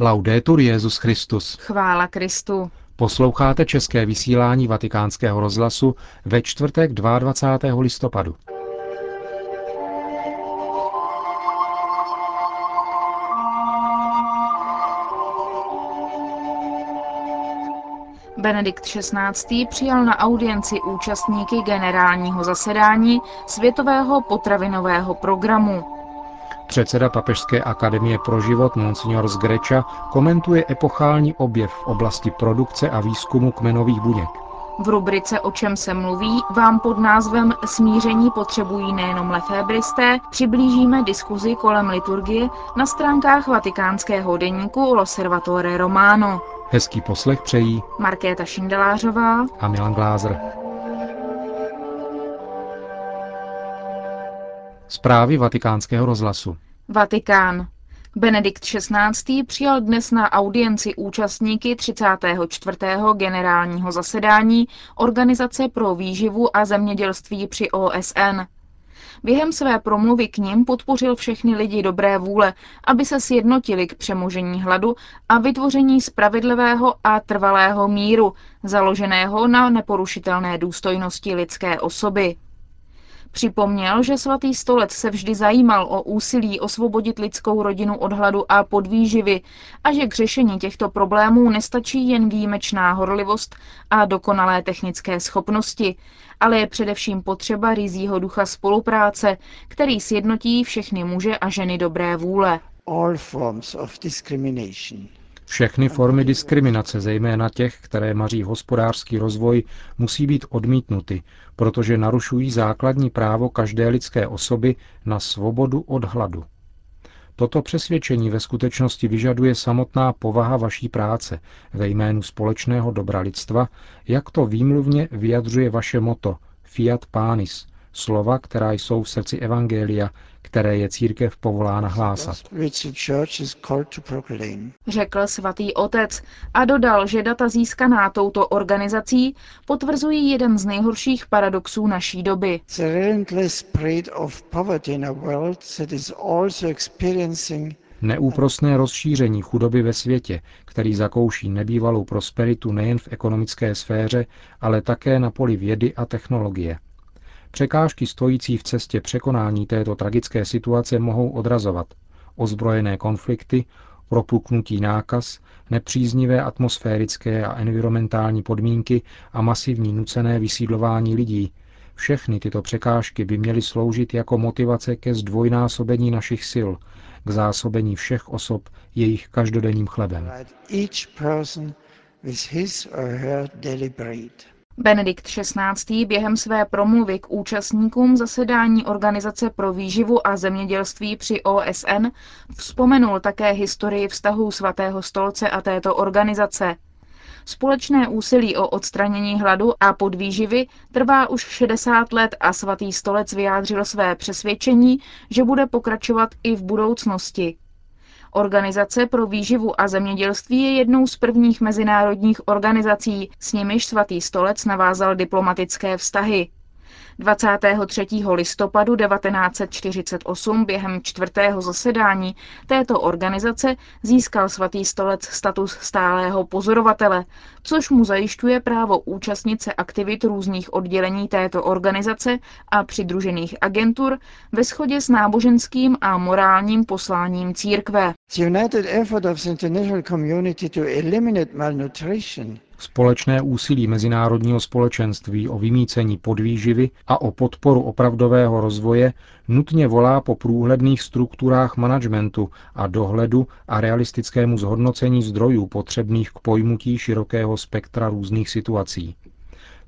Laudetur Jezus Christus. Chvála Kristu. Posloucháte české vysílání Vatikánského rozhlasu ve čtvrtek 22. listopadu. Benedikt XVI. přijal na audienci účastníky generálního zasedání Světového potravinového programu. Předseda Papežské akademie pro život Monsignor z Greča komentuje epochální objev v oblasti produkce a výzkumu kmenových buněk. V rubrice O čem se mluví vám pod názvem Smíření potřebují nejenom lefébristé přiblížíme diskuzi kolem liturgie na stránkách vatikánského deníku L'Osservatore Romano. Hezký poslech přejí Markéta Šindelářová a Milan Glázer. Zprávy vatikánského rozhlasu. Vatikán. Benedikt XVI. přijal dnes na audienci účastníky 34. generálního zasedání Organizace pro výživu a zemědělství při OSN. Během své promluvy k ním podpořil všechny lidi dobré vůle, aby se sjednotili k přemožení hladu a vytvoření spravedlivého a trvalého míru, založeného na neporušitelné důstojnosti lidské osoby. Připomněl, že svatý stolec se vždy zajímal o úsilí osvobodit lidskou rodinu od hladu a podvýživy a že k řešení těchto problémů nestačí jen výjimečná horlivost a dokonalé technické schopnosti, ale je především potřeba rizího ducha spolupráce, který sjednotí všechny muže a ženy dobré vůle. All forms of discrimination všechny formy diskriminace, zejména těch, které maří hospodářský rozvoj, musí být odmítnuty, protože narušují základní právo každé lidské osoby na svobodu od hladu. Toto přesvědčení ve skutečnosti vyžaduje samotná povaha vaší práce ve jménu společného dobra lidstva, jak to výmluvně vyjadřuje vaše moto Fiat Panis, slova, která jsou v srdci Evangelia, které je církev povolána hlásat. Řekl svatý otec a dodal, že data získaná touto organizací potvrzují jeden z nejhorších paradoxů naší doby. Neúprosné rozšíření chudoby ve světě, který zakouší nebývalou prosperitu nejen v ekonomické sféře, ale také na poli vědy a technologie. Překážky stojící v cestě překonání této tragické situace mohou odrazovat ozbrojené konflikty, propuknutí nákaz, nepříznivé atmosférické a environmentální podmínky a masivní nucené vysídlování lidí. Všechny tyto překážky by měly sloužit jako motivace ke zdvojnásobení našich sil, k zásobení všech osob jejich každodenním chlebem. Benedikt XVI. během své promluvy k účastníkům zasedání Organizace pro výživu a zemědělství při OSN vzpomenul také historii vztahů svatého stolce a této organizace. Společné úsilí o odstranění hladu a podvýživy trvá už 60 let a svatý stolec vyjádřil své přesvědčení, že bude pokračovat i v budoucnosti. Organizace pro výživu a zemědělství je jednou z prvních mezinárodních organizací, s nimiž svatý stolec navázal diplomatické vztahy. 23. listopadu 1948 během čtvrtého zasedání této organizace získal svatý stolec status stálého pozorovatele, což mu zajišťuje právo účastnit se aktivit různých oddělení této organizace a přidružených agentur ve shodě s náboženským a morálním posláním církve. The united effort of the international community to eliminate malnutrition Společné úsilí mezinárodního společenství o vymícení podvýživy a o podporu opravdového rozvoje nutně volá po průhledných strukturách managementu a dohledu a realistickému zhodnocení zdrojů potřebných k pojmutí širokého spektra různých situací.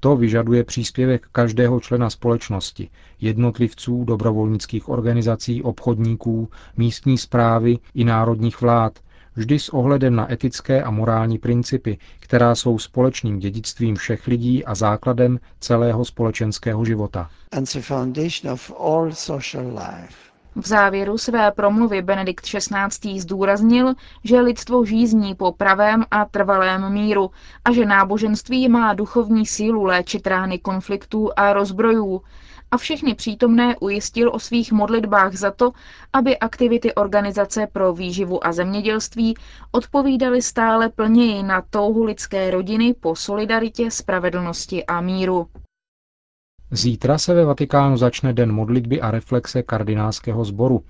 To vyžaduje příspěvek každého člena společnosti, jednotlivců, dobrovolnických organizací, obchodníků, místní zprávy i národních vlád, vždy s ohledem na etické a morální principy, která jsou společným dědictvím všech lidí a základem celého společenského života. V závěru své promluvy Benedikt XVI. zdůraznil, že lidstvo žízní po pravém a trvalém míru a že náboženství má duchovní sílu léčit rány konfliktů a rozbrojů a všechny přítomné ujistil o svých modlitbách za to, aby aktivity Organizace pro výživu a zemědělství odpovídaly stále plněji na touhu lidské rodiny po solidaritě, spravedlnosti a míru. Zítra se ve Vatikánu začne den modlitby a reflexe kardinálského sboru.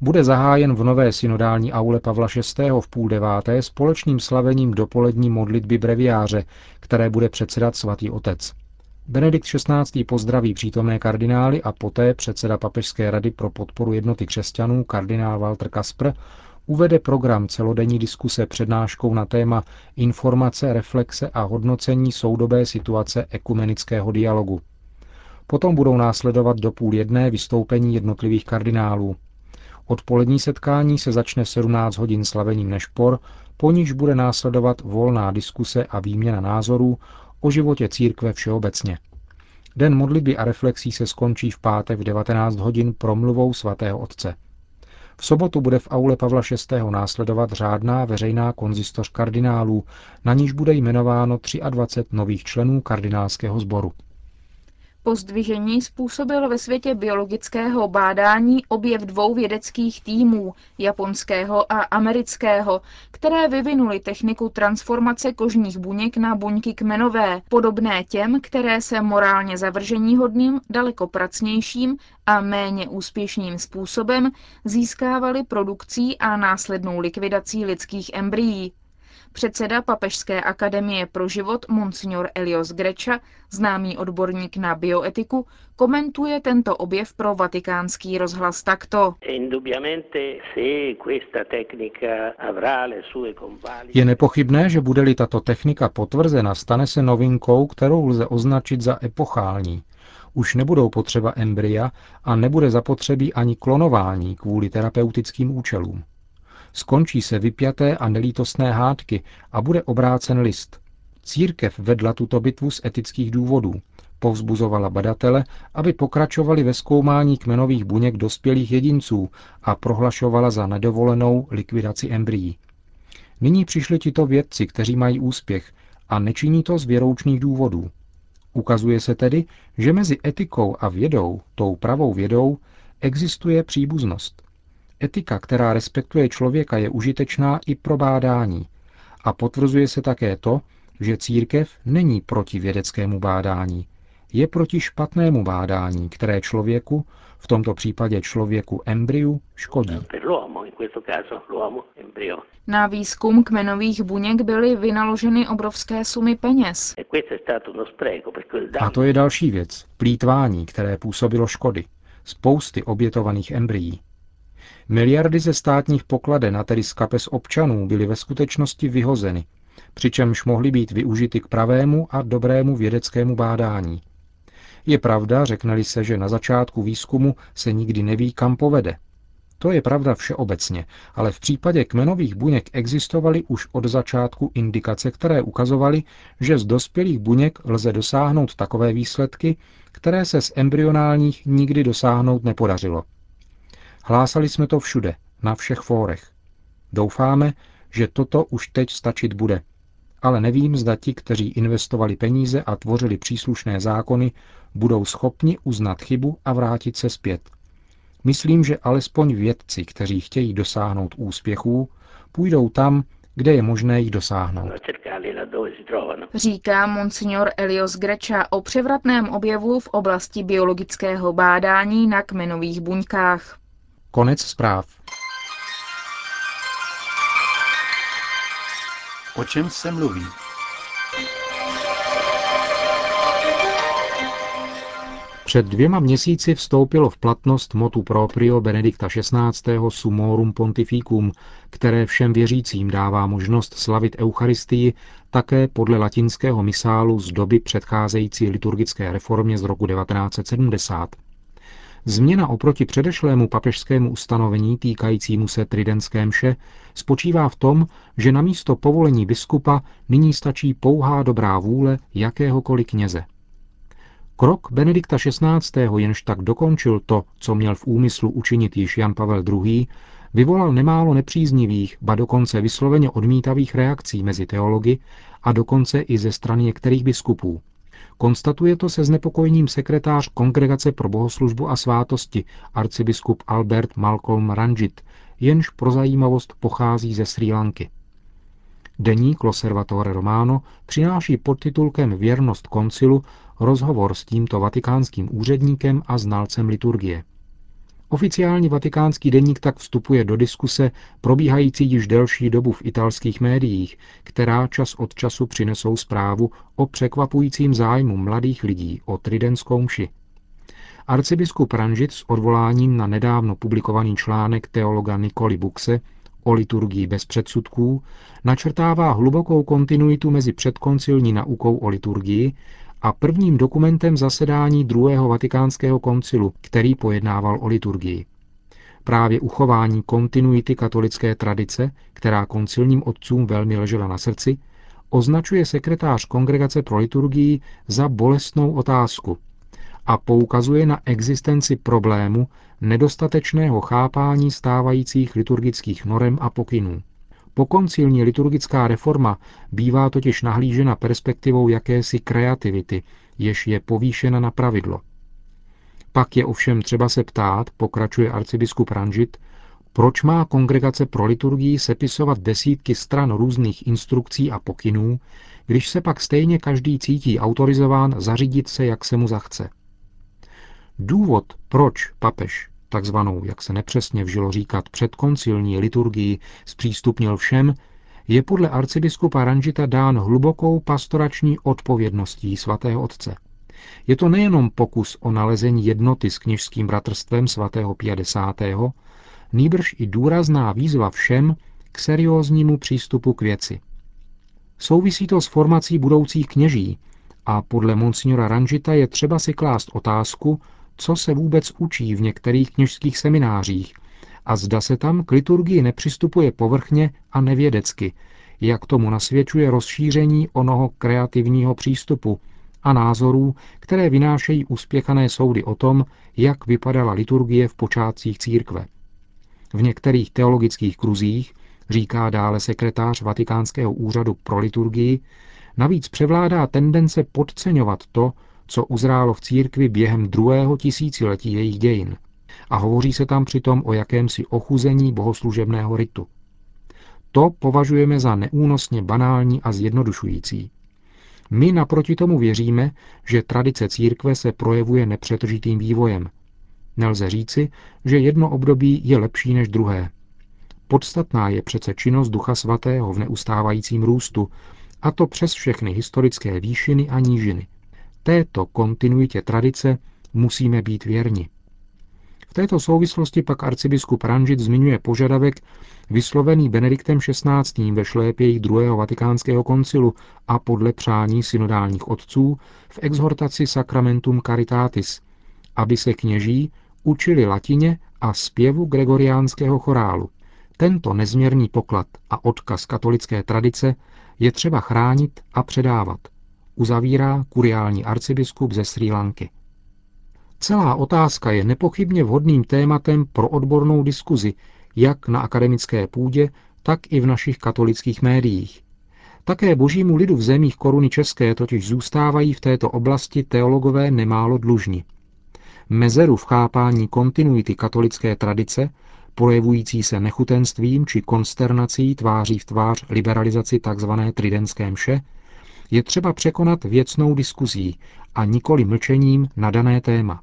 Bude zahájen v nové synodální aule Pavla VI. v půl deváté společným slavením dopolední modlitby breviáře, které bude předsedat svatý otec. Benedikt XVI. pozdraví přítomné kardinály a poté předseda Papežské rady pro podporu jednoty křesťanů kardinál Walter Kaspr uvede program celodenní diskuse přednáškou na téma informace, reflexe a hodnocení soudobé situace ekumenického dialogu. Potom budou následovat do půl jedné vystoupení jednotlivých kardinálů. Odpolední setkání se začne 17 hodin slavením nešpor, po níž bude následovat volná diskuse a výměna názorů o životě církve všeobecně. Den modlitby a reflexí se skončí v pátek v 19 hodin promluvou svatého otce. V sobotu bude v aule Pavla VI. následovat řádná veřejná konzistoř kardinálů, na níž bude jmenováno 23 nových členů kardinálského sboru. Pozdvižení způsobil ve světě biologického bádání objev dvou vědeckých týmů, japonského a amerického, které vyvinuli techniku transformace kožních buněk na buňky kmenové, podobné těm, které se morálně zavrženíhodným, daleko pracnějším a méně úspěšným způsobem získávaly produkcí a následnou likvidací lidských embryí. Předseda Papežské akademie pro život Monsignor Elios Greča, známý odborník na bioetiku, komentuje tento objev pro vatikánský rozhlas takto. Je nepochybné, že bude-li tato technika potvrzena, stane se novinkou, kterou lze označit za epochální. Už nebudou potřeba embrya a nebude zapotřebí ani klonování kvůli terapeutickým účelům. Skončí se vypjaté a nelítostné hádky a bude obrácen list. Církev vedla tuto bitvu z etických důvodů. Povzbuzovala badatele, aby pokračovali ve zkoumání kmenových buněk dospělých jedinců a prohlašovala za nedovolenou likvidaci embryí. Nyní přišli tito vědci, kteří mají úspěch a nečiní to z věroučných důvodů. Ukazuje se tedy, že mezi etikou a vědou, tou pravou vědou, existuje příbuznost. Etika, která respektuje člověka, je užitečná i pro bádání. A potvrzuje se také to, že církev není proti vědeckému bádání. Je proti špatnému bádání, které člověku, v tomto případě člověku embryu, škodí. Na výzkum kmenových buněk byly vynaloženy obrovské sumy peněz. E A to je další věc, plítvání, které působilo škody. Spousty obětovaných embryí. Miliardy ze státních pokladen, a tedy z kapes občanů, byly ve skutečnosti vyhozeny, přičemž mohly být využity k pravému a dobrému vědeckému bádání. Je pravda, řekneli se, že na začátku výzkumu se nikdy neví, kam povede. To je pravda všeobecně, ale v případě kmenových buněk existovaly už od začátku indikace, které ukazovaly, že z dospělých buněk lze dosáhnout takové výsledky, které se z embryonálních nikdy dosáhnout nepodařilo. Hlásali jsme to všude, na všech fórech. Doufáme, že toto už teď stačit bude. Ale nevím, zda ti, kteří investovali peníze a tvořili příslušné zákony, budou schopni uznat chybu a vrátit se zpět. Myslím, že alespoň vědci, kteří chtějí dosáhnout úspěchů, půjdou tam, kde je možné jich dosáhnout. Říká monsignor Elios Greča o převratném objevu v oblasti biologického bádání na kmenových buňkách. Konec zpráv. O čem se mluví? Před dvěma měsíci vstoupilo v platnost motu proprio Benedikta XVI. Sumorum Pontificum, které všem věřícím dává možnost slavit Eucharistii také podle latinského misálu z doby předcházející liturgické reformě z roku 1970. Změna oproti předešlému papežskému ustanovení týkajícímu se tridentské mše spočívá v tom, že na místo povolení biskupa nyní stačí pouhá dobrá vůle jakéhokoliv kněze. Krok Benedikta XVI., jenž tak dokončil to, co měl v úmyslu učinit již Jan Pavel II., vyvolal nemálo nepříznivých, ba dokonce vysloveně odmítavých reakcí mezi teology a dokonce i ze strany některých biskupů. Konstatuje to se znepokojením sekretář Kongregace pro bohoslužbu a svátosti arcibiskup Albert Malcolm Ranjit, jenž pro zajímavost pochází ze Sri Lanky. Deník Loservatore Romano přináší pod titulkem Věrnost koncilu rozhovor s tímto vatikánským úředníkem a znalcem liturgie. Oficiální vatikánský deník tak vstupuje do diskuse probíhající již delší dobu v italských médiích, která čas od času přinesou zprávu o překvapujícím zájmu mladých lidí o tridenskou mši. Arcibiskup Ranžit s odvoláním na nedávno publikovaný článek teologa Nikoli Buxe o liturgii bez předsudků načrtává hlubokou kontinuitu mezi předkoncilní naukou o liturgii a prvním dokumentem zasedání druhého vatikánského koncilu, který pojednával o liturgii. Právě uchování kontinuity katolické tradice, která koncilním otcům velmi ležela na srdci, označuje sekretář Kongregace pro liturgii za bolestnou otázku a poukazuje na existenci problému nedostatečného chápání stávajících liturgických norem a pokynů. Pokoncilní liturgická reforma bývá totiž nahlížena perspektivou jakési kreativity, jež je povýšena na pravidlo. Pak je ovšem třeba se ptát, pokračuje arcibiskup Ranžit, proč má kongregace pro liturgii sepisovat desítky stran různých instrukcí a pokynů, když se pak stejně každý cítí autorizován zařídit se, jak se mu zachce. Důvod, proč papež takzvanou, jak se nepřesně vžilo říkat, předkoncilní liturgii zpřístupnil všem, je podle arcibiskupa Ranžita dán hlubokou pastorační odpovědností svatého otce. Je to nejenom pokus o nalezení jednoty s kněžským bratrstvem svatého 50. nýbrž i důrazná výzva všem k serióznímu přístupu k věci. Souvisí to s formací budoucích kněží a podle monsignora Ranžita je třeba si klást otázku, co se vůbec učí v některých kněžských seminářích a zda se tam k liturgii nepřistupuje povrchně a nevědecky, jak tomu nasvědčuje rozšíření onoho kreativního přístupu a názorů, které vynášejí uspěchané soudy o tom, jak vypadala liturgie v počátcích církve. V některých teologických kruzích, říká dále sekretář Vatikánského úřadu pro liturgii, navíc převládá tendence podceňovat to, co uzrálo v církvi během druhého tisíciletí jejich dějin. A hovoří se tam přitom o jakémsi ochuzení bohoslužebného ritu. To považujeme za neúnosně banální a zjednodušující. My naproti tomu věříme, že tradice církve se projevuje nepřetržitým vývojem. Nelze říci, že jedno období je lepší než druhé. Podstatná je přece činnost Ducha Svatého v neustávajícím růstu, a to přes všechny historické výšiny a nížiny. Této kontinuitě tradice musíme být věrni. V této souvislosti pak arcibiskup Ranžit zmiňuje požadavek vyslovený Benediktem XVI. ve šlépěji druhého vatikánského koncilu a podle přání synodálních otců v exhortaci Sacramentum Caritatis, aby se kněží učili latině a zpěvu gregoriánského chorálu. Tento nezměrný poklad a odkaz katolické tradice je třeba chránit a předávat uzavírá kuriální arcibiskup ze Sri Lanky. Celá otázka je nepochybně vhodným tématem pro odbornou diskuzi, jak na akademické půdě, tak i v našich katolických médiích. Také božímu lidu v zemích koruny české totiž zůstávají v této oblasti teologové nemálo dlužni. Mezeru v chápání kontinuity katolické tradice, projevující se nechutenstvím či konsternací tváří v tvář liberalizaci tzv. tridentské mše, je třeba překonat věcnou diskuzí a nikoli mlčením na dané téma.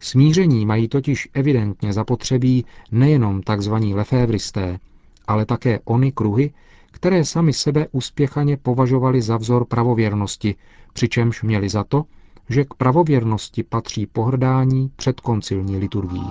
Smíření mají totiž evidentně zapotřebí nejenom tzv. lefévristé, ale také ony kruhy, které sami sebe uspěchaně považovali za vzor pravověrnosti, přičemž měli za to, že k pravověrnosti patří pohrdání před koncilní liturgií.